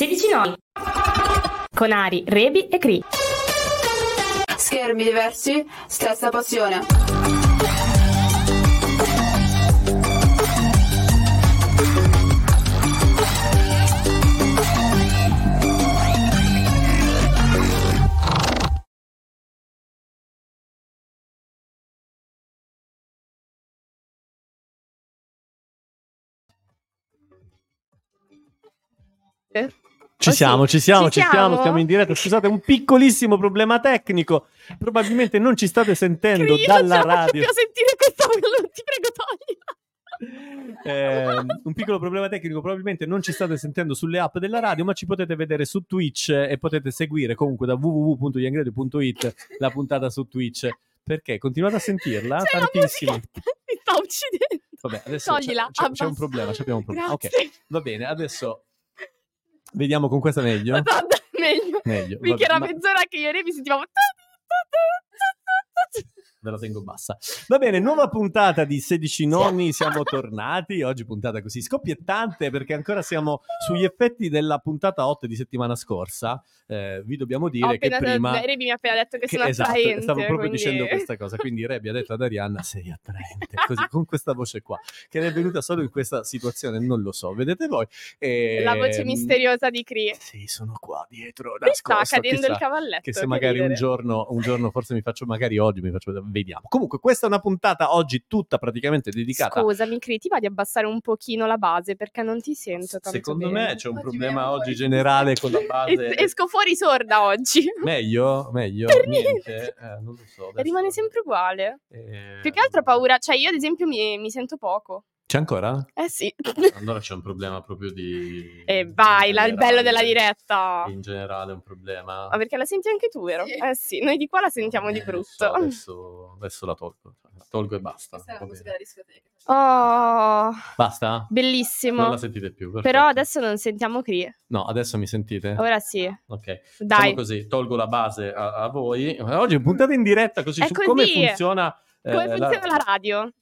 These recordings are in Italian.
16 noni. Con Ari, Rebi e Cri. Schermi diversi, stessa passione. Ci Oh, siamo, sì. ci siamo, Ci ci siamo, siamo? siamo in diretta. Scusate, un piccolissimo problema tecnico. Probabilmente non ci state sentendo Cri, dalla non radio. più a sentire questa ti prego togli. Eh, un piccolo problema tecnico, probabilmente non ci state sentendo sulle app della radio, ma ci potete vedere su Twitch e potete seguire comunque da www.yangredo.it la puntata su Twitch. Perché continuate a sentirla? C'è Tantissimo. mi sta uccidendo. Vabbè, adesso Toglila, c'è- c'è un problema, c'è un problema. Ok, Grazie. va bene, adesso vediamo con questa meglio. Madonna, meglio. Meglio. Perché vabbè, era mezz'ora che io e Rebi sentivamo... Ve la tengo bassa. Va bene, nuova puntata di 16 nonni, siamo tornati. Oggi puntata così scoppiettante perché ancora siamo sugli effetti della puntata 8 di settimana scorsa. Eh, vi dobbiamo dire che prima... Rebi mi ha appena detto che, che- sono esatto, attraente. stavo proprio quindi- dicendo questa cosa. Quindi Rebi ha detto ad Arianna: Sei attraente, così con questa voce qua, che è venuta solo in questa situazione, non lo so, vedete voi. E- La voce misteriosa di Cree. Sì, sono qua dietro. Mi sta nascosto, cadendo chissà il cavalletto. che se che magari un giorno, un giorno, forse mi faccio, magari oggi mi faccio, vediamo. Comunque, questa è una puntata oggi tutta praticamente dedicata. Scusami, Cri, ti va di abbassare un pochino la base perché non ti sento tanto Secondo bene. me c'è un Oggi problema oggi poi. generale con la base. Es- esco fuori sorda oggi. Meglio? Meglio? Per Niente? Eh, non lo so. adesso- Rimane sempre uguale. Eh, Più che altro ho paura, cioè io ad esempio mi, mi sento poco. C'è ancora? Eh sì. Allora c'è un problema proprio di... e vai, la- il bello della diretta. In generale è un problema. Ma perché la senti anche tu, vero? Sì. Eh sì, noi di qua la sentiamo di Eh, lo brutto. so, adesso, adesso la tolgo. La tolgo e basta. Questa è la musica della discoteca. Oh, Basta? bellissimo. Non la sentite più. perfetto. Però adesso non sentiamo Cri. No, adesso mi sentite? Ora sì. Ok. Dai. Facciamo così, tolgo la base a, a voi. Oggi è puntata in diretta così È su così. come funziona eh, Come funziona la radio?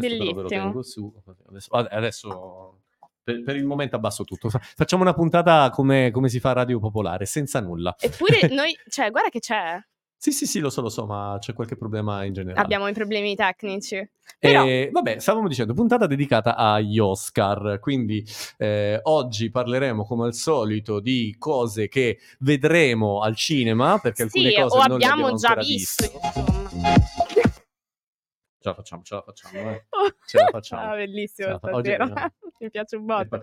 Questo però ve lo Bellissimo. tengo su. Adesso, adesso per, per il momento abbasso tutto. Fa- Facciamo una puntata come, come si fa a Radio Popolare, senza nulla. Eppure noi, cioè, guarda che c'è. Sì, sì, sì, lo so, lo so, ma c'è qualche problema in generale. Abbiamo i problemi tecnici. Però, E, vabbè, stavamo dicendo, puntata dedicata agli Oscar, quindi eh, oggi parleremo come al solito di cose che vedremo al cinema, perché alcune sì, cose non le abbiamo abbiamo già visto, insomma. Ce la facciamo, ce la facciamo, eh. Ce la facciamo. Ah, bellissimo Ce la fa- oggi- stasera. Mi piace un botto.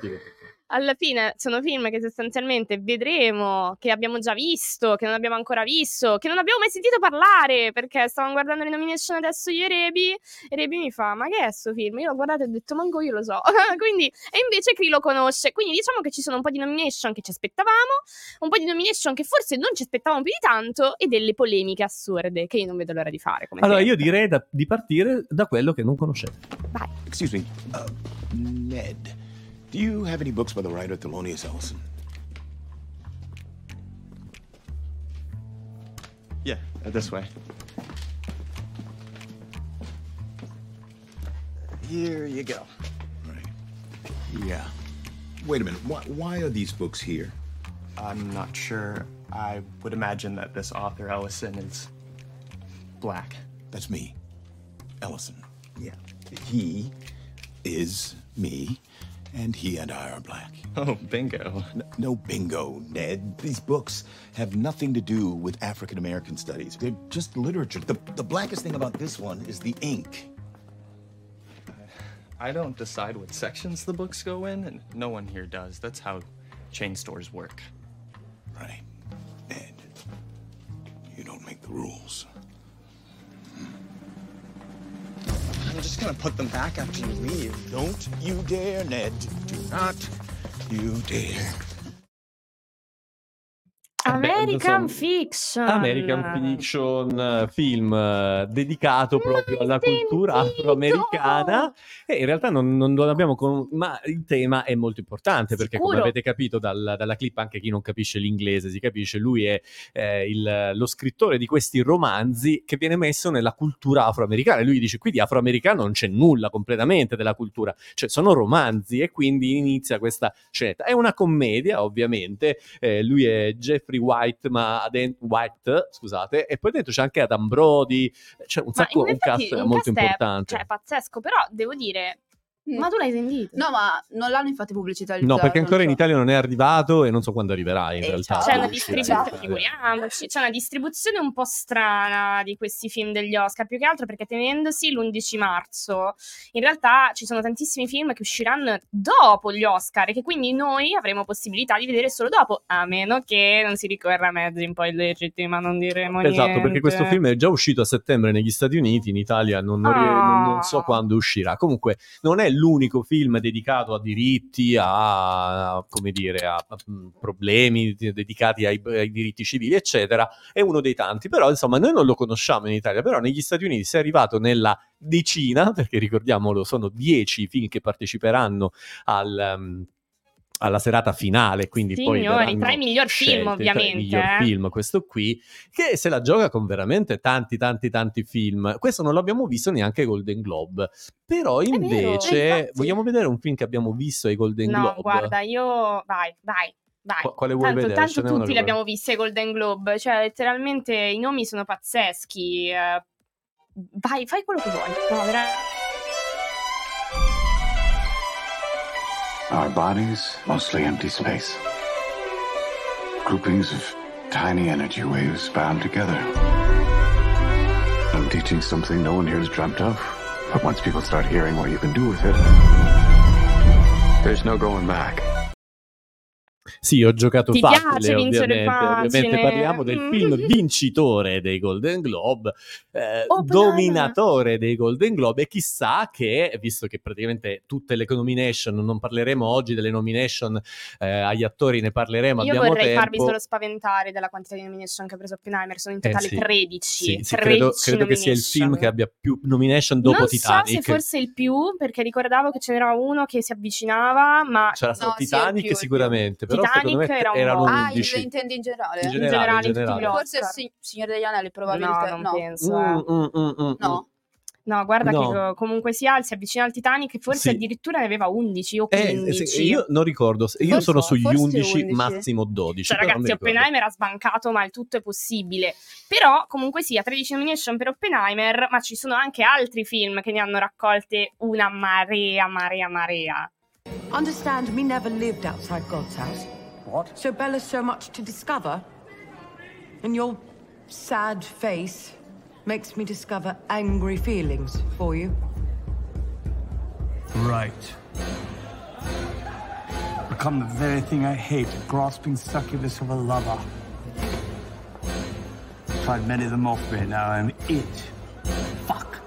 Alla fine sono film che sostanzialmente vedremo, che abbiamo già visto, che non abbiamo ancora visto, che non abbiamo mai sentito parlare, perché stavamo guardando le nomination adesso io e Rebi, e Rebi mi fa, ma che è sto film? Io l'ho guardato e ho detto, manco io lo so. quindi, e invece Cri lo conosce, quindi diciamo che ci sono un po' di nomination che ci aspettavamo, un po' di nomination che forse non ci aspettavamo più di tanto, e delle polemiche assurde che io non vedo l'ora di fare. Come Allora, sempre. io direi da- di partire da quello che non conoscete. Excuse me, uh, Ned. Do you have any books by the writer Thelonious Ellison? Yeah, uh, this way. Here you go. Right. Yeah. Wait a minute. Why, why are these books here? I'm not sure. I would imagine that this author, Ellison, is black. That's me, Ellison. Yeah. He is me, and he and I are black. Oh, bingo. N- no bingo, Ned. These books have nothing to do with African American studies. They're just literature. The, the blackest thing about this one is the ink. I don't decide what sections the books go in, and no one here does. That's how chain stores work. Right. Ned, you don't make the rules. I'm just gonna put them back after you leave. Don't you dare, Ned. Do not you dare. American insomma, Fiction. American Fiction, eh, film eh, dedicato proprio alla cultura afroamericana e in realtà non, non lo abbiamo con... ma il tema è molto importante perché come Sicuro. avete capito dal- dalla clip anche chi non capisce l'inglese si capisce lui è eh, il- lo scrittore di questi romanzi che viene messo nella cultura afroamericana lui dice qui di afroamericano non c'è nulla completamente della cultura cioè sono romanzi e quindi inizia questa scenetta è una commedia ovviamente eh, lui è Jeffrey White, ma den- White, scusate, e poi dentro c'è anche Adam Brody, c'è un sacco, un cast molto è- importante. Cioè, pazzesco, però devo dire. Ma tu l'hai sentito? No, ma non l'hanno infatti pubblicizzato. No, perché ancora in non so. Italia non è arrivato e non so quando arriverà in Eh, realtà. ciao. C'è una distribuzione, figuriamoci, c'è una distribuzione un po' strana di questi film degli Oscar, più che altro perché tenendosi l'11 marzo, in realtà ci sono tantissimi film che usciranno dopo gli Oscar e che quindi noi avremo possibilità di vedere solo dopo, a meno che non si ricorra a mezzi un po' illegittimi, ma non diremo niente. Esatto, perché questo film è già uscito a settembre negli Stati Uniti, in Italia non, non Ah. non so quando uscirà. Comunque non è l'unico film dedicato a diritti, a, come dire, a, a, problemi di- dedicati ai, ai diritti civili, eccetera. È uno dei tanti, però insomma noi non lo conosciamo in Italia, però negli Stati Uniti se è arrivato nella decina, perché ricordiamolo sono dieci film che parteciperanno al... um, alla serata finale, quindi poi Signori, verranno tra i miglior film, tra i ovviamente, miglior eh. film, questo qui, che se la gioca con veramente tanti, tanti, tanti film. Questo non l'abbiamo visto neanche ai Golden Globe. Però vero, invece, infatti. vogliamo vedere un film che abbiamo visto ai Golden No, Globe? guarda, io... Vai, vai. Vai. Qu- quale vuoi tanto, vedere? tanto tutti li abbiamo visti ai Golden Globe, cioè letteralmente i nomi sono pazzeschi. eh. Vai, fai quello che vuoi. No, veramente. Our bodies, mostly empty space. Groupings of tiny energy waves bound together. I'm teaching something no one here has dreamt of. But once people start hearing what you can do with it, there's no going back. Sì, ho giocato Ti facile, ovviamente. Ovviamente parliamo del Mm. film vincitore dei Golden Globe, eh, dominatore dei Golden Globe e chissà che, visto che praticamente tutte le nomination, non parleremo oggi delle nomination eh, agli attori, ne parleremo, Io abbiamo vorrei tempo. farvi solo spaventare dalla quantità di nomination che ha preso Oppenheimer, sono in Eh, totale sì. 13. Sì, sì, 13 credo, credo che sia il film che abbia più nomination dopo non Titanic. so se forse il più, perché ricordavo che ce n'era uno che si avvicinava, ma C'era stato No, il Titanic più, sicuramente, Titanic secondo me era un erano po'. Ah, 11. in- intendi in generale? In generale, in generale. Forse sì, Signore degli Anelli, probabilmente. No, non no. penso. Mm, eh. mm, mm. No. No, guarda No. che co- comunque sia, si avvicina al Titanic, forse Sì. addirittura ne aveva 11 o Eh, 15. se- io non ricordo, io Forse- sono sugli forse 11, 11. massimo 12. Cioè, ragazzi. Oppenheimer ha sbancato, ma il tutto è possibile. Però, comunque sia, 13 nomination per Oppenheimer, ma ci sono anche altri film che ne hanno raccolte una marea, marea, marea. Understand, me never lived outside God's house. What? So Bella's so much to discover. And your sad face makes me discover angry feelings for you. Right. Become the very thing I hate, a grasping succubus of a lover. Tried many of them off me, now I'm it. Fuck.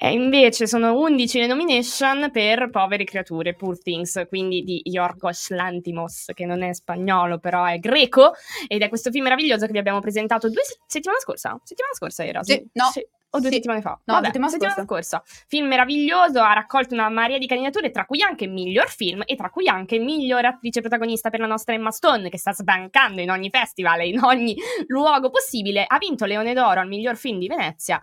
E invece sono 11 le nomination per Povere creature, Poor Things, quindi di Yorgos Lantimos, che non è spagnolo, però è greco, ed è questo film meraviglioso che vi abbiamo presentato due se- settimane scorsa. Settimana scorsa era? Sì, no. O due Sì. settimane fa? No, Vabbè, settimana settimana scorsa. Film meraviglioso, ha raccolto una marea di candidature, tra cui anche miglior film e tra cui anche miglior attrice protagonista per la nostra Emma Stone, che sta sbancando in ogni festival e in ogni luogo possibile. Ha vinto Leone d'Oro al miglior film di Venezia.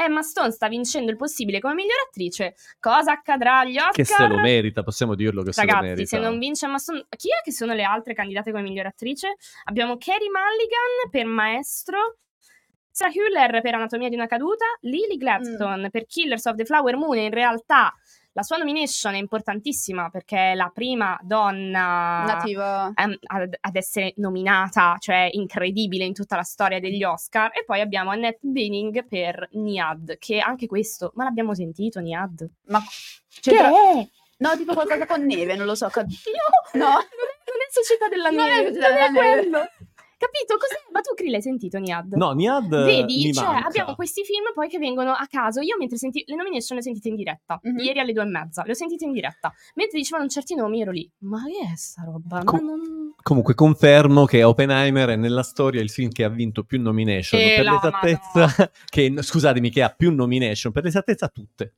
Emma Stone sta vincendo il possibile come miglior attrice. Cosa accadrà agli Oscar? Che se lo merita, possiamo dirlo che se lo Ragazzi, merita. se non vince Emma Stone, chi è che sono le altre candidate come miglior attrice? Abbiamo Carrie Mulligan per Maestro, Sarah Hüller per Anatomia di una caduta, Lily Gladstone per Killers of the Flower Moon. In realtà la sua nomination è importantissima perché è la prima donna Nativa. ehm, ad, ad essere nominata, cioè incredibile in tutta la storia degli Oscar. E poi abbiamo Annette Bening per Niad, che anche questo, ma l'abbiamo sentito Niad? Ma Che c'entra- è? No, tipo qualcosa con neve, non lo so. ca- No, No. non è Società della Non è Neve, non è della Neve. quello. Capito? Cos'è? Ma tu, Krill, hai sentito Niad? No, Niad eh, Vedi, mi cioè, manca. abbiamo questi film poi che vengono a caso. Io mentre senti le nomination le ho sentite in diretta, Mhm. ieri alle due e mezza, le ho sentite in diretta. Mentre dicevano certi nomi ero lì, ma che è sta roba? Com- non... Comunque confermo che Oppenheimer è nella storia il film che ha vinto più nomination. E per la l'esattezza, che, scusatemi, che ha più nomination. Per l'esattezza, tutte.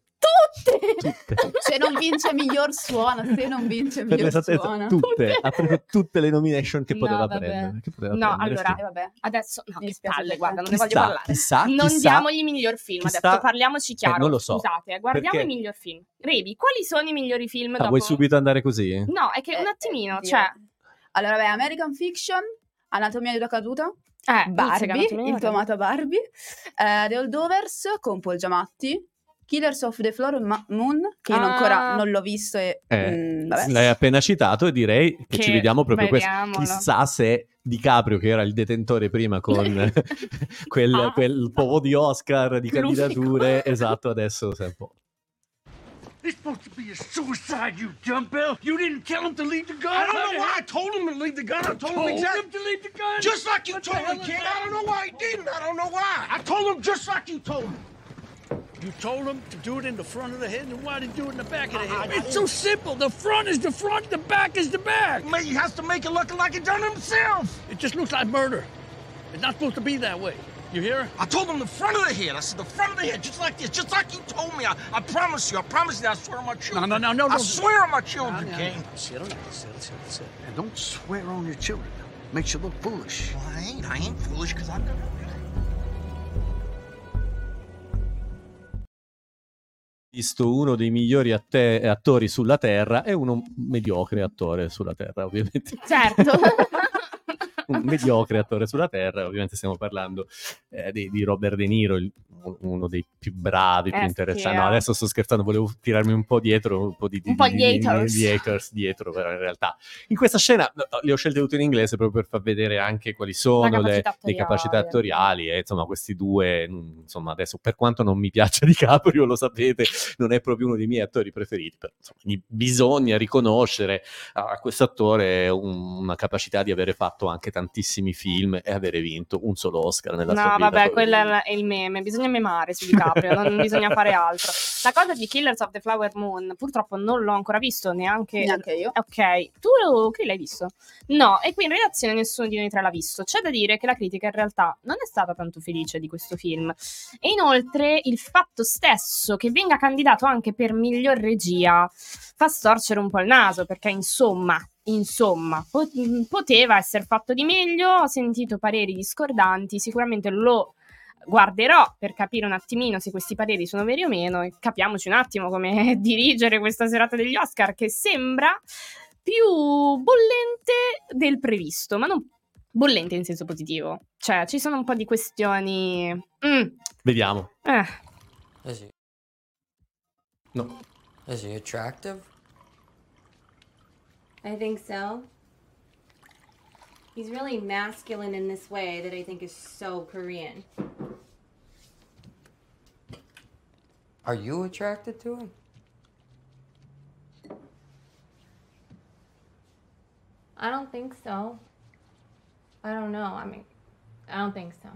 Tutte! Tutte. Se non vince miglior suona, se non vince miglior l'esattezza, suona. tutte. Ha preso tutte le nomination che No, poteva vabbè. prendere. Che poteva No, prendere, allora, sì. Vabbè. Adesso, no, Mi che dispiace palle, per guarda, non ne voglio Chissà, parlare. chissà, non chissà. diamogli miglior film, chissà- adesso parliamoci chiaro. Eh, non lo so. Scusate, eh, guardiamo Perché? i miglior film. Revi, quali sono i migliori film Ah, dopo... vuoi subito andare così? No, è che un Eh, attimino, eh, cioè... Allora, vabbè, American Fiction, Anatomia di una caduta, Eh, Barbie, il tuo amato Barbie, eh, The Holdovers con Paul Giamatti, Killers of the Flower Ma- Moon, che io Ah. ancora non l'ho visto e... Eh, mm, vabbè. L'hai appena citato e direi che, Che ci vediamo proprio questo. Chissà se DiCaprio, che era il detentore prima con quel, Ah. quel po' di Oscar, di L'unico. candidature, esatto, adesso sei un po'. It's supposed to be a suicide, you dumbbell. You didn't tell him to leave the gun. I don't know why I told him to leave the gun. I told, Told him exactly. him to leave the gun. Just like you What told is kid. I don't know why he didn't. I don't know why. I told him just like you told me. You told him to do it in the front of the head, and why did you do it in the back of the head? I- it's so simple. The front is the front, the back is the back. Man, he has to make it look like he done it himself. It just looks like murder. It's not supposed to be that way. You hear? I told him the front of the head. I said the front of the head, just like this, just like you told me. I, I promise you. I promise you. I swear on my children. no, no, no. No. I don't- swear on my children, Now, now, King. now, Settle down, settle, settle, settle. And don't swear on your children. Makes you look foolish. Well, I ain't. I ain't foolish because I got Visto uno dei migliori atte- attori sulla Terra e uno mediocre attore sulla Terra, ovviamente. Certo. un mediocre attore sulla Terra, ovviamente stiamo parlando eh, di, di Robert De Niro, il- uno dei più bravi, più Eh, interessanti. sì, No, eh. adesso sto scherzando, volevo tirarmi un po' dietro, un po' di, Un po' di, di haters. di haters dietro, però in realtà. In questa scena no, le ho scelte tutte in inglese proprio per far vedere anche quali sono le, capacità le attoriale. capacità attoriali e insomma questi due, mm, insomma adesso per quanto non mi piaccia Di Caprio, lo sapete, non è proprio uno dei miei attori preferiti, però insomma, bisogna riconoscere a questo attore un- una capacità di avere fatto anche tantissimi film e avere vinto un solo Oscar nella sua No, vita. vabbè, poi- quello è il meme. Bisogna memare su DiCaprio, non bisogna fare altro. La cosa di Killers of the Flower Moon, purtroppo non l'ho ancora visto neanche. Neanche io. Ok, tu che l'hai visto? No, e qui in redazione nessuno di noi tre l'ha visto. C'è da dire che la critica in realtà non è stata tanto felice di questo film. E inoltre il fatto stesso che venga candidato anche per miglior regia fa storcere un po' il naso, perché insomma, insomma, po- poteva essere fatto di meglio. Ho sentito pareri discordanti, sicuramente lo guarderò per capire un attimino se questi pareri sono veri o meno e capiamoci un attimo come dirigere questa serata degli Oscar che sembra più bollente del previsto, ma non bollente in senso positivo. Cioè, ci sono un po' di questioni... Mm, Vediamo. eh. Is he? No. Is he attractive? I think so. He's really masculine in this way that I think is so Korean. Are you attracted to him? I don't think so. I don't know. I mean, I don't think so.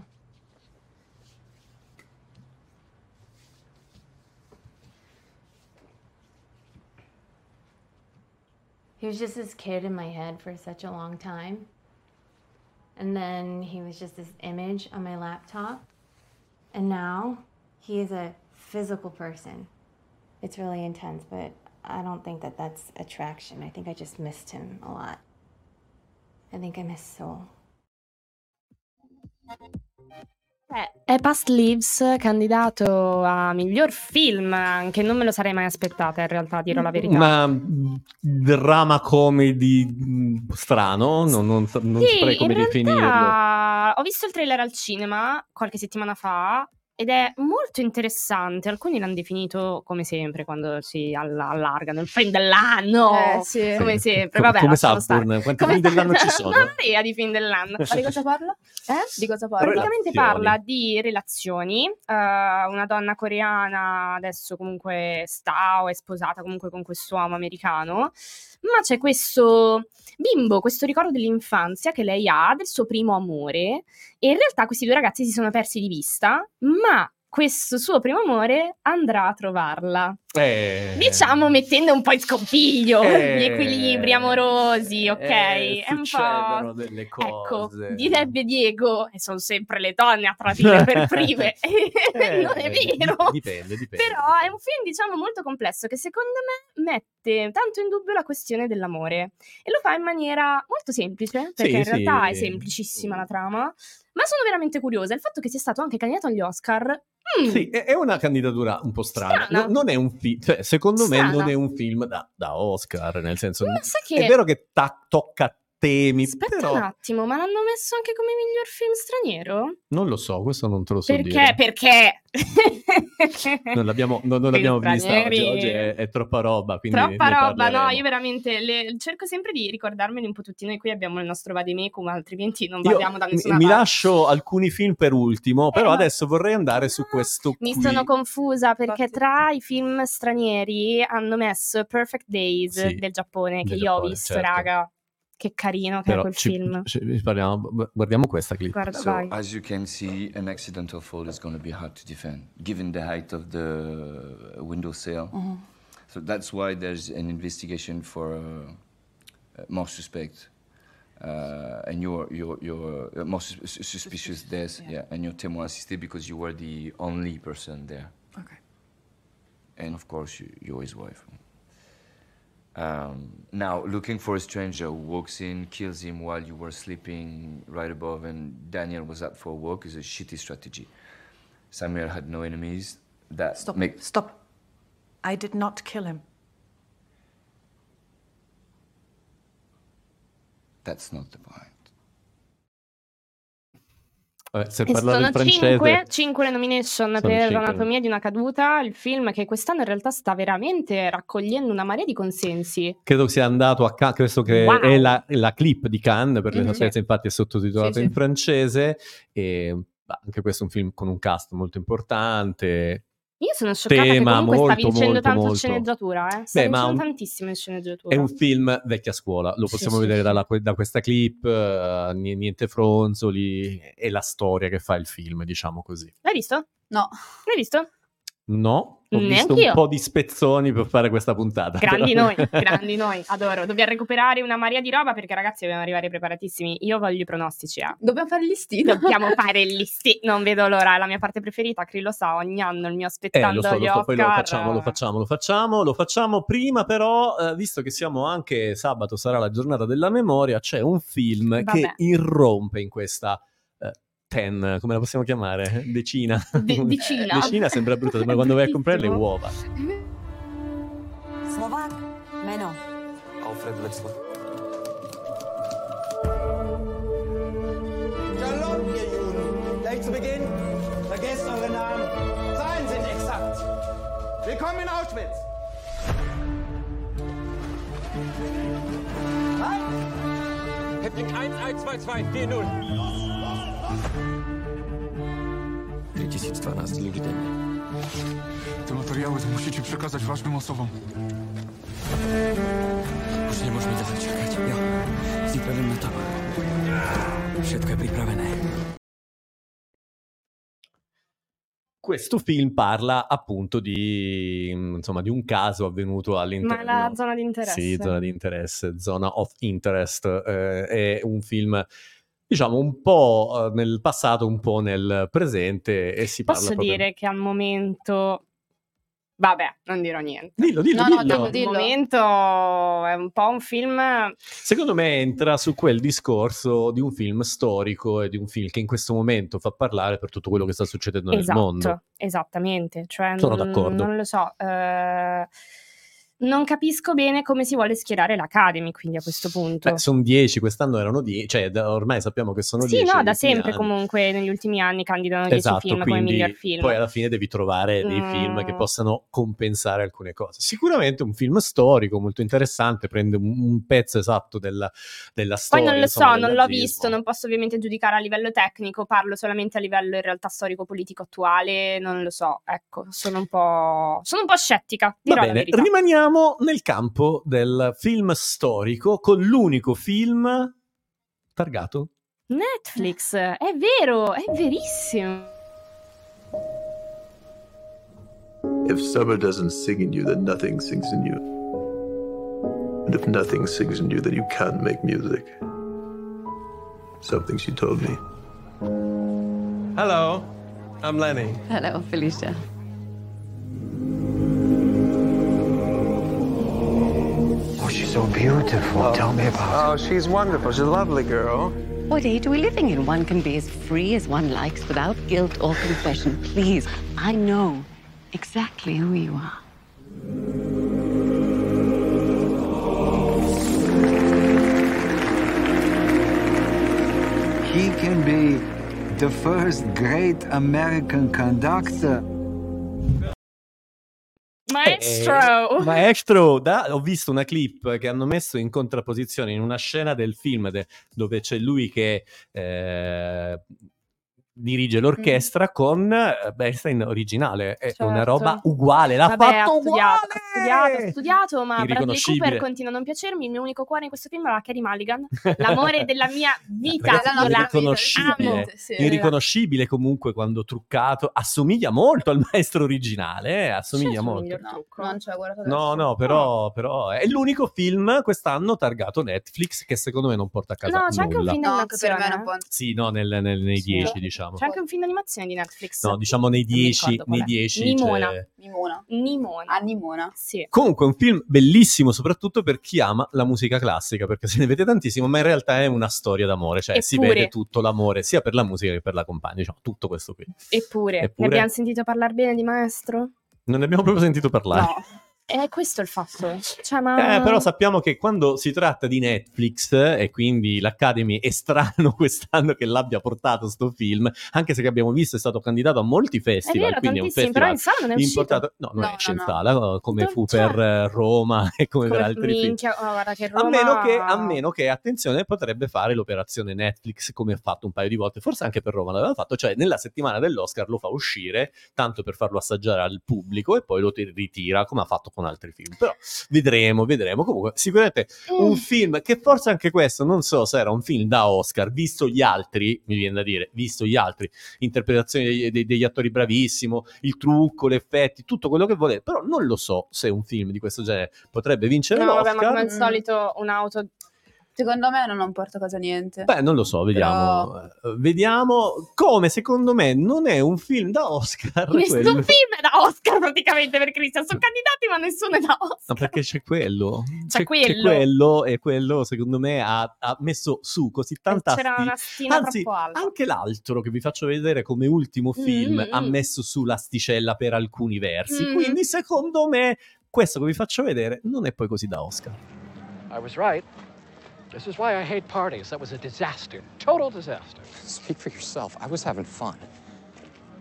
He was just this kid in my head for such a long time. And then he was just this image on my laptop. And now he is a physical person. It's really intense, but I don't think that that's attraction. I think I just missed him a lot. I think I miss Soul. Eh, È Past Lives candidato a miglior film, anche non me lo sarei mai aspettata in realtà, dirò la verità. Una mm, drama comedy mm, strano, non, non, non Sì, saprei come in definirlo. realtà ho visto il trailer al cinema qualche settimana fa ed è molto interessante. Alcuni l'hanno definito come sempre quando si alla- allargano il film dell'anno. Eh, sì. Come sempre, Come- vabbè, come Saturn, quanti Come film dell'anno ci sono? Una marea di film dell'anno. Ma di cosa parla? Eh? Di cosa parla? Praticamente parla di relazioni, eh, una donna coreana adesso comunque sta o è sposata comunque con quest'uomo americano, ma c'è questo bimbo, questo ricordo dell'infanzia che lei ha del suo primo amore e in realtà questi due ragazzi si sono persi di vista, ma questo suo primo amore andrà a trovarla. Eh, Diciamo mettendo un po' in scompiglio Eh. gli equilibri amorosi, ok? eh, È un po'. delle Ecco, cose. direbbe Diego, e sono sempre le donne a tradire per prime. Eh, non è vero. Dipende, dipende. Però è un film, diciamo, molto complesso che secondo me mette tanto in dubbio la questione dell'amore e lo fa in maniera molto semplice, perché Sì, in sì. realtà è semplicissima la trama, ma sono veramente curiosa. Il fatto che sia stato anche candidato agli Oscar, mm, Sì, è è una candidatura un po' strana. Strana. No- non è un film, cioè, secondo me Strana. non è un film da, da Oscar, nel senso, che- è vero che ta- tocca temi, aspetta però un attimo, ma l'hanno messo anche come miglior film straniero? non lo so, questo non te lo so Perché? dire. Perché? Non l'abbiamo, non, non l'abbiamo vista oggi, oggi è, è troppa roba, Troppa roba, no, io veramente le- cerco sempre di ricordarmeli un po' tutti. Noi qui abbiamo il nostro vademecum, altrimenti non vadiamo da mi, nessuna mi parte. lascio alcuni film per ultimo, però ma- adesso vorrei andare su questo Mi qui. sono confusa perché tra i film stranieri hanno messo Perfect Days Sì, del Giappone, che del io ho Giappone, visto, certo. raga. Che carino che è Però quel ci- film. ci- parliamo- guardiamo questa clip. Guarda, So, vai. as you can see, an accidental fall is going to be hard to defend, given the height of the window sill. Mhm. So that's why there's an investigation for uh, more suspect. Uh, and you're, you're, you're uh, more sus- sus- suspicious death, yeah. and your team assisted because you were the only person there. Okay. And of course, you, you're his wife. Um, now, looking for a stranger who walks in, kills him while you were sleeping right above, and Daniel was out for a walk is a shitty strategy. Samuel had no enemies. That Stop. make Stop. I did not kill him. that's not the point. Vabbè, se parlare sono il francese... cinque, cinque le nomination Sono per cinque. Anatomia di una caduta, il film che quest'anno in realtà sta veramente raccogliendo una marea di consensi. Credo sia andato a Cannes, questo che Wow. è la, la clip di Cannes, per Mhm. l'esattezza infatti è sottotitolato Sì, sì. in francese, e anche questo è un film con un cast molto importante. Io sono scioccata che Tema comunque sta molto, vincendo molto, tanto in molto. sceneggiatura, eh. Sta Beh, ma vincendo un- tantissimo in sceneggiatura. È un film vecchia scuola, lo possiamo sì, vedere sì. dalla- da questa clip, ni- niente fronzoli, è la storia che fa il film, diciamo così. L'hai visto? No. L'hai visto? No, ho visto Neanch'io. un po' di spezzoni per fare questa puntata. Grandi però- noi, grandi noi, adoro. Dobbiamo recuperare una marea di roba perché ragazzi dobbiamo arrivare preparatissimi. Io voglio i pronostici, eh. Dobbiamo fare il listino. Dobbiamo fare il listino. Non vedo l'ora, è la mia parte preferita. Cri lo sa, ogni anno il mio Eh, aspettando lo so, gli lo so, poi lo facciamo, lo facciamo, lo facciamo, lo facciamo prima però, eh, visto che siamo anche sabato, sarà la giornata della memoria, c'è un film Vabbè. che irrompe in questa eh, ten, come la possiamo chiamare? Decina. De- decina. Decina sembra brutta, sembra quando vai a comprare le uova. Slovak? Jméno. Alfred Wetzler. Shalom, ihr Juden. Gleich zu Beginn, vergesst eure Namen. Zahlen sind exakt. Willkommen in Auschwitz. Häftling 1122, 40. 3012 ludzi dennie. Te materiały to musicie przekazać ważnym osobom. Už nemôžeme ďalej čakať. Jo, zítra idem na to. Je pripravené. Questo film parla appunto di, insomma, di un caso avvenuto Ma all'interno... la zona di interesse. Sì, zona di interesse, zona of interest. eh, è un film, diciamo, un po' eh, nel passato, un po' nel presente e si parla Posso proprio... dire che al momento. Vabbè, non dirò niente. Dillo, dillo, No, no, dillo. Al momento è un po' un film. Secondo me entra su quel discorso di un film storico e di un film che in questo momento fa parlare per tutto quello che sta succedendo nel mondo. Esatto, esattamente. Cioè, Sono non, d'accordo. non lo so. eh, non capisco bene come si vuole schierare l'Academy, quindi a questo punto. Sono 10, quest'anno erano 10, cioè da- ormai sappiamo che sono 10. sì, no, da sempre anni. comunque negli ultimi anni candidano 10 Esatto, film come miglior film. poi alla fine devi trovare dei Mm. film che possano compensare alcune cose. Sicuramente un film storico molto interessante, prende un, un pezzo esatto della, della Poi storia. non lo insomma, so, non l'ho visto, non posso ovviamente giudicare a livello tecnico, parlo solamente a livello in realtà storico-politico attuale, non lo so, ecco, sono un po', sono un po' scettica, Va bene, verità. Rimaniamo nel campo del film storico con l'unico film targato. Netflix, è vero, è verissimo. If summer doesn't sing in you, then nothing sings in you. And if nothing sings in you, then you can't make music. Something she told me. Hello, I'm Lenny. Hello, Felicia. So beautiful. Tell me about Oh, she's wonderful. She's a lovely girl. What age are we living in? One can be as free as one likes without guilt or confession. Please, I know exactly who you are. He can be the first great American conductor. Maestro! Eh, maestro, da- ho visto una clip che hanno messo in contrapposizione in una scena del film de- dove c'è lui che eh, dirige l'orchestra con eh, Bernstein originale. È una Certo. roba uguale, l'ha Vabbè, ha fatto studiato, ha studiato, ha studiato, ma Bradley Irriconoscibile. Cooper continua a non piacermi. Il mio unico cuore in questo film era Carrie Mulligan, l'amore della mia vita. Ragazzi, la irriconoscibile, amo. irriconoscibile comunque quando truccato, assomiglia molto al maestro originale, eh, assomiglia molto. No, non ci ho guardato No, no, però, però è l'unico film quest'anno targato Netflix che secondo me non porta a casa No, c'è anche un film No, anche per me d'animazione. non può- Sì, no, nel- nel- nei 10 diciamo. C'è anche un film d'animazione di Netflix. No, diciamo nei Non mi 10, ricordo nei qual è. 10 Nimona. Nimona. Nimona. A Nimona. Sì. Comunque un film bellissimo soprattutto per chi ama la musica classica, perché se ne vede tantissimo, ma in realtà è una storia d'amore, cioè si Eppure- vede tutto l'amore sia per la musica che per la compagna, diciamo, tutto questo qui. Eppure, Eppure- ne abbiamo sentito parlare bene di Maestro? Non ne abbiamo proprio sentito parlare. È questo il fatto. Cioè, ma... Eh, però sappiamo che quando si tratta di Netflix e quindi l'Academy è strano quest'anno che l'abbia portato sto film, anche se che abbiamo visto è stato candidato a molti festival, vero, quindi è un festival però in non è importato. No, non No, esce in no, no. sala, no, come Dove- fu cioè- per eh, Roma e come, per Come- altri film. minchia, oh, guarda che A Roma... meno, che, a meno che, attenzione, potrebbe fare l'operazione Netflix come ha fatto un paio di volte, forse anche per Roma l'aveva fatto, cioè nella settimana dell'Oscar lo fa uscire, tanto per farlo assaggiare al pubblico e poi lo ti- ritira come ha fatto con altri film. Però vedremo, vedremo. Comunque, sicuramente Mm. un film che forse anche questo, non so se era un film da Oscar, visto gli altri, mi viene da dire, visto gli altri, interpretazioni degli, dei- degli attori bravissimo, il trucco, gli effetti, tutto quello che volete, però non lo so se un film di questo genere potrebbe vincere No, vabbè, l'Oscar. ma come al solito un'auto... Secondo me non porta a casa niente. Beh, non lo so, vediamo. Eh, Vediamo come secondo me non è un film da Oscar. Nessun quello- film è da Oscar praticamente per Christian. Sono candidati, ma nessuno è da Oscar. No, perché c'è quello. C'è quello. quello e quello secondo me ha, ha messo su così tanta C'era sti- una stima Anzi, troppo alta. anche l'altro che vi faccio vedere come ultimo film Mm, ha mm. messo su l'asticella per alcuni versi. Mm. Quindi secondo me questo che vi faccio vedere non è poi così da Oscar. I was right. This is why I hate parties. That was a disaster. Total disaster. Speak for yourself. I was having fun.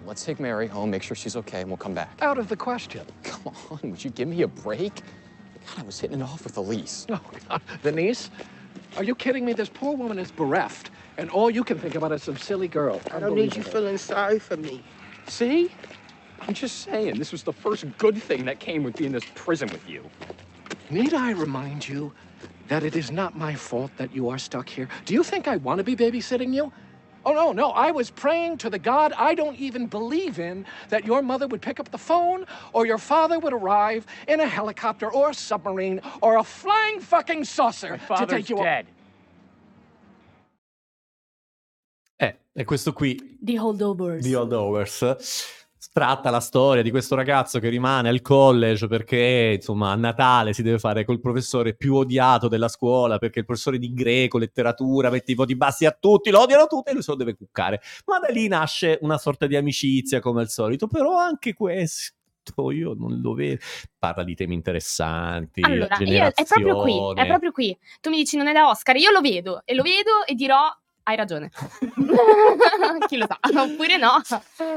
Let's take Mary home, make sure she's okay, and we'll come back. Out of the question. Come on, would you give me a break? God, I was hitting it off with Elise. Oh, God. The niece? Are you kidding me? This poor woman is bereft, and all you can think about is some silly girl. I don't need you Unbelievable. feeling sorry for me. See? I'm just saying, this was the first good thing that came with being in this prison with you. Need I remind you that it is not my fault that you are stuck here? Do you think I want to be babysitting you? Oh, no, no. I was praying to the God I don't even believe in that your mother would pick up the phone or your father would arrive in a helicopter or a submarine or a flying fucking saucer to take you dead. Eh, e questo qui The Holdovers. The Holdovers tratta la storia di questo ragazzo che rimane al college perché insomma a Natale si deve fare col professore più odiato della scuola perché il professore di greco, letteratura mette i voti bassi a tutti, lo odiano tutti e lui se lo deve cuccare ma da lì nasce una sorta di amicizia come al solito però anche questo io non lo vedo parla di temi interessanti Allora, io, è proprio qui, è proprio qui. Tu mi dici non è da Oscar, io lo vedo e lo vedo e dirò hai ragione. Chi lo sa, oppure no.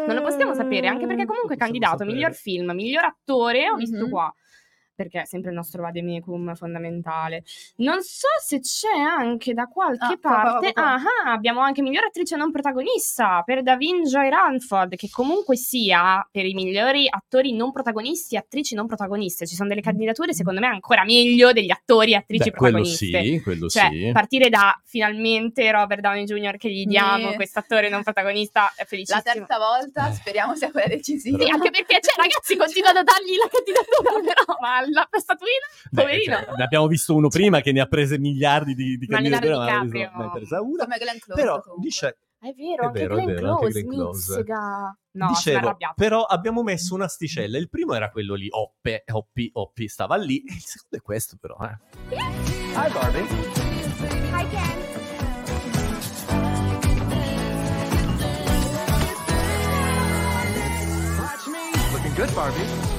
Non lo possiamo sapere, anche perché comunque è candidato sapere. miglior film, miglior attore, ho visto Mhm. qua. Perché è sempre il nostro vademecum fondamentale. Non so se c'è anche da qualche Ah, qua, qua, parte. qua, qua. Ah, abbiamo anche miglior attrice non protagonista per Davin Joy Ranford, che comunque sia per i migliori attori non protagonisti e attrici non protagoniste. Ci sono delle candidature, secondo me, ancora meglio degli attori e attrici Beh, quello protagoniste. sì, quello Cioè, sì. partire da finalmente Robert Downey Jr. che gli diamo Sì. quest'attore non protagonista è La felicissimo. terza volta speriamo sia quella decisiva. Sì, anche perché, cioè, ragazzi, continuano a dargli la candidatura, però, ma la statuina, Beh, poverino. cioè, ne abbiamo visto uno prima che ne ha prese miliardi di, di Leonardo ma non ne ha presa una. Come Glenn Close. Però comunque. dice, È vero, È anche vero, è Glenn vero, anche Close, Glenn Close. No, dicevo, però abbiamo messo un'asticella. Il primo era quello lì, Oppe, Oppi, Oppi, stava lì. E il secondo è questo, però. Eh. Hi, Barbie. Looking good, Barbie.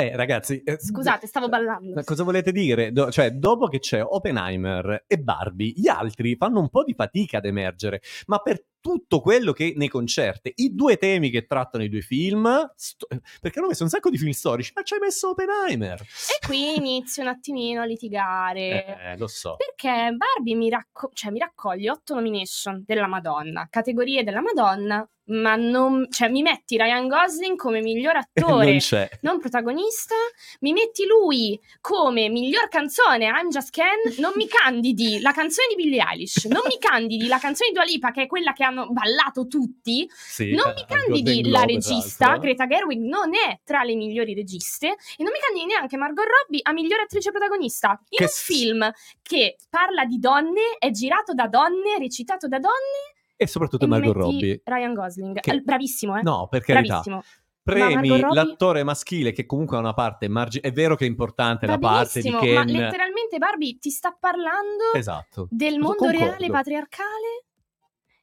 Eh, ragazzi, eh, Scusate, stavo ballando. Ma cosa volete dire? Do- cioè, dopo che c'è Oppenheimer e Barbie, gli altri fanno un po' di fatica ad emergere, ma per tutto quello che ne concerte, i due temi che trattano i due film, sto- perché hanno messo un sacco di film storici, ma ci hai messo Oppenheimer. E qui inizio un attimino a litigare. Eh, lo so. Perché Barbie mi, racco- cioè, mi raccoglie otto nomination della Madonna, categorie della Madonna, ma non, cioè, mi metti Ryan Gosling come miglior attore non c'è. non protagonista, mi metti lui come miglior canzone I'm Just Ken, non mi candidi la canzone di Billie Eilish, non mi candidi la canzone di Dua Lipa che è quella che hanno ballato tutti, Sì, non eh, mi candidi la Globe, regista, l'altro. Greta Gerwig non è tra le migliori registe e non mi candidi neanche Margot Robbie a miglior attrice protagonista in Che un film che parla di donne, è girato da donne, recitato da donne E soprattutto e Margot Robbie. Ryan Gosling, Che- Eh, bravissimo eh. No, per carità. Bravissimo. Premi Robbie- l'attore maschile che comunque ha una parte marginale. È vero che è importante la parte di Ken. ma letteralmente Barbie ti sta parlando Esatto. del mondo concordo. reale patriarcale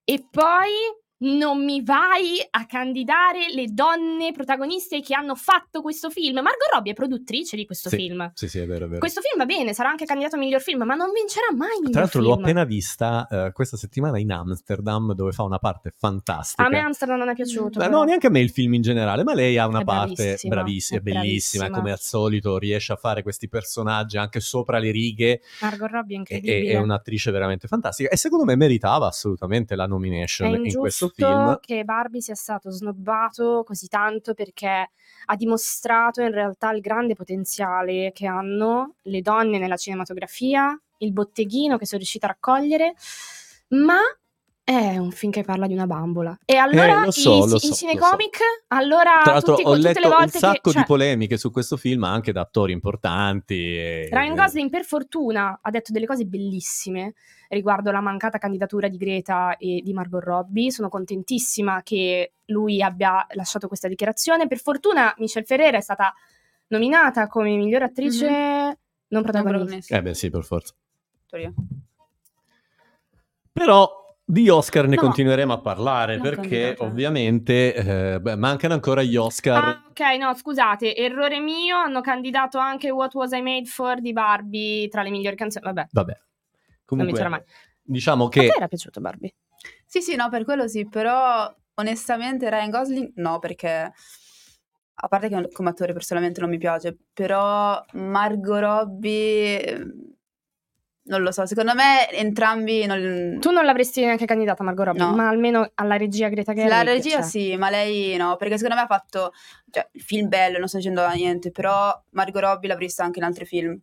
e poi non mi vai a candidare le donne protagoniste che hanno fatto questo film. Margot Robbie è produttrice di questo Sì, film. Sì, sì, è vero, è vero. Questo film va bene, sarà anche candidato a miglior film, ma non vincerà mai miglior Tra l'altro film. l'ho appena vista eh, questa settimana in Amsterdam dove fa una parte fantastica. A me Amsterdam non è piaciuto. Però. no, neanche a me il film in generale, ma lei ha una È parte bravissima, bravissima, è bellissima, bravissima. come al solito riesce a fare questi personaggi anche sopra le righe Margot Robbie è incredibile. e- è un'attrice veramente fantastica e secondo me meritava assolutamente la È nomination in questo film. che Barbie sia stato snobbato così tanto perché ha dimostrato in realtà il grande potenziale che hanno le donne nella cinematografia, il botteghino che sono riuscita a raccogliere, ma è un film che parla di una bambola. E allora Eh, lo so, i, lo i so, lo cinecomic, allora Tra l'altro tutti- ho tutte letto le volte un sacco che... cioè, di polemiche su questo film anche da attori importanti. E... Ryan Gosling per fortuna ha detto delle cose bellissime riguardo la mancata candidatura di Greta e di Margot Robbie. Sono contentissima che lui abbia lasciato questa dichiarazione. Per fortuna Michelle Ferrera è stata nominata come miglior attrice non protagonista. Eh beh sì, per forza. Però di Oscar ne No. continueremo a parlare Non perché candidato. ovviamente eh, beh, mancano ancora gli Oscar. Ah, ok, no, scusate, errore mio, hanno candidato anche What Was I Made For di Barbie tra le migliori canzoni. Vabbè, Vabbè. non Comunque, diciamo A che te era piaciuto Barbie? Sì, sì, no, per quello sì, però onestamente Ryan Gosling no, perché a parte che come attore personalmente non mi piace, però Margot Robbie eh, non lo so, secondo me entrambi non... Tu non l'avresti neanche candidata Margot Robbie, No. ma almeno alla regia Greta Gerwig. La regia cioè. sì, ma lei no, perché secondo me ha fatto cioè, il film bello, non sto dicendo niente, però Margot Robbie l'ha vista anche in altri film.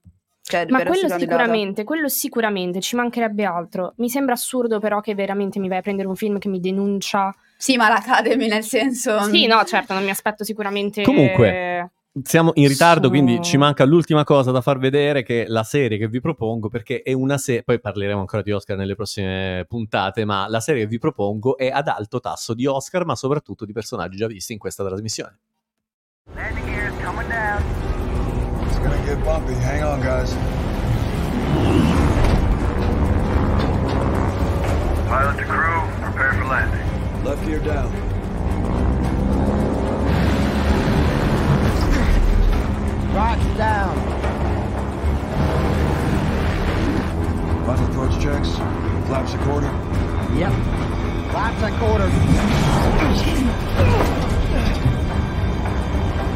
Cioè, Ma quello sicuramente, quello sicuramente, ci mancherebbe altro. Mi sembra assurdo però che veramente mi vai a prendere un film che mi denuncia. Sì, ma l'Academy nel senso... Sì, no, certo, non mi aspetto sicuramente... Comunque, siamo in ritardo, Sono- quindi ci manca l'ultima cosa da far vedere che è la serie che vi propongo perché è una serie, poi parleremo ancora di Oscar nelle prossime puntate, ma la serie che vi propongo è ad alto tasso di Oscar, ma soprattutto di personaggi già visti in questa trasmissione. It's gonna get bumpy. Hang on, guys. Pilot to crew, prepare for landing. Left gear down. Rocks down. Rifle approach checks. Flaps a quarter. Yep. Flaps a quarter.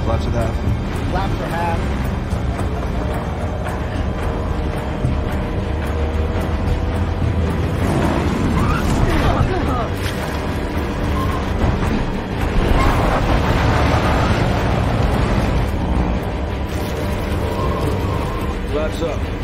Flaps at half. Flaps are half. Flaps up.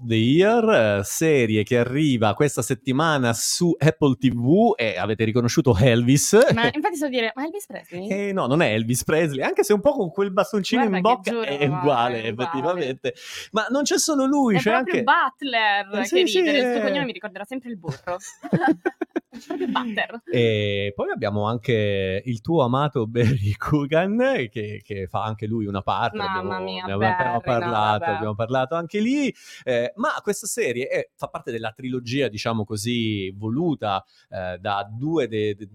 The Year, eh, serie che arriva questa settimana su Apple TV e avete riconosciuto Elvis. Ma infatti so dire, ma Elvis Presley? Eh, no, non è Elvis Presley, anche se un po' con quel bastoncino Guarda in bocca giuro, è uguale, è uguale. effettivamente. Ma non c'è solo lui, È c'è anche... Butler Eh, sì, che sì, ridere, il eh. suo cognome mi ricorderà sempre il burro. E poi abbiamo anche il tuo amato Barry Coogan, che, che fa anche lui una parte. Mamma abbiamo, mia, ne abbiamo Barry, no, parlato, vabbè. abbiamo parlato anche lì. Eh, ma questa serie è- fa parte della trilogia, diciamo così, voluta eh, da due de- de-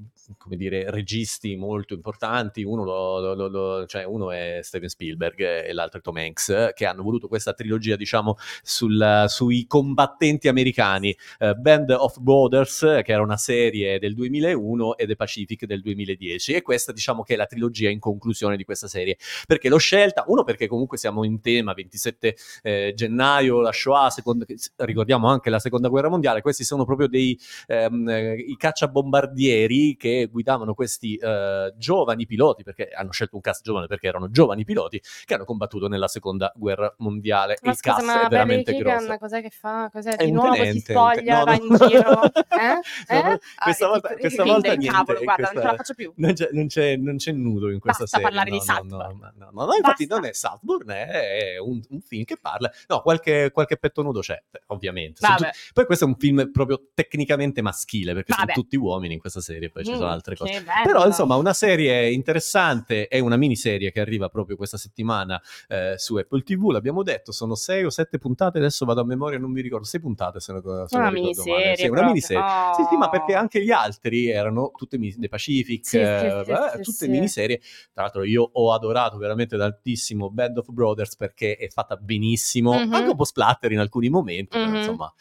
dire, registi molto importanti. Uno, lo- lo- lo- cioè, uno è Steven Spielberg e l'altro è Tom Hanks, che hanno voluto questa trilogia, diciamo, sul- sui combattenti americani. Eh, Band of Brothers, che era una serie del 2001, e The Pacific del 2010. E questa, diciamo, che è la trilogia in conclusione di questa serie. Perché l'ho scelta? Uno, perché comunque siamo in tema 27 eh, gennaio, la Shoah, seconda- ricordiamo anche la seconda guerra mondiale. Questi sono proprio dei ehm, eh, i cacciabombardieri che guidavano questi eh, giovani piloti, perché hanno scelto un cast giovane perché erano giovani piloti che hanno combattuto nella seconda guerra mondiale. Ma il scusa, cast ma è veramente grosso. cos'è che fa? Cos'è? Di nuovo si tenente, te- spoglia, no, va no. in giro? Eh? Eh? questa Ah, volta, ti- questa volta niente. cavolo, guarda, questa- non ce la faccio più. Non c'è, non c'è- non c'è nudo in questa Basta serie. parlare no, di Southpaw. no, no, no, infatti non è Southbourne, è un, un film che parla... No, qualche, qualche petto nudo c'è, ovviamente. Tutti- Poi questo è un film proprio tecnicamente maschile, perché Vabbè. sono tutti uomini in questa serie, poi ci sono Mm, altre cose. bello. Però insomma una serie interessante, è una miniserie che arriva proprio questa settimana eh, su Apple TV, l'abbiamo detto, sono sei o sette puntate, adesso vado a memoria, non mi ricordo, sei puntate se, non- se Una non ricordo male. Sì, una miniserie. Sì, sì, ma Oh. perché anche gli altri erano tutte mini- The Pacific, Sì, eh, sì, tutte miniserie. Tra l'altro io ho adorato veramente tantissimo Band of Brothers perché è fatta benissimo, Mhm. anche un po' splatter in alcuni momenti, però Mhm. insomma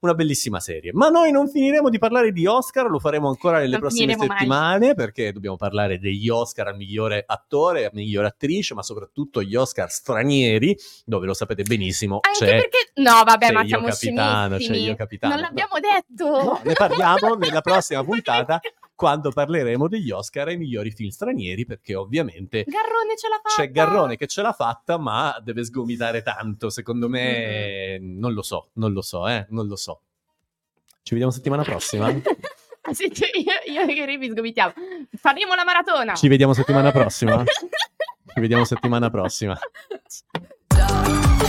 una bellissima serie. Ma noi non finiremo di parlare di Oscar, lo faremo ancora nelle Non prossime finiremo mai. settimane perché dobbiamo parlare degli Oscar al migliore attore, a migliore attrice, ma soprattutto gli Oscar stranieri, dove lo sapete benissimo Anche c'è perché... No, vabbè, c'è ma Io Capitano, c'è. Io Capitano. Non No. l'abbiamo detto. No, ne parliamo nella prossima puntata quando parleremo degli Oscar ai migliori film stranieri perché ovviamente Garrone ce l'ha fatta. c'è Garrone che ce l'ha fatta ma deve sgomitare tanto secondo me non lo so non lo so eh non lo so ci vediamo settimana prossima Sì, io, io e Ribi sgomitiamo. Faremo la maratona. ci vediamo settimana prossima ci vediamo settimana prossima Ciao.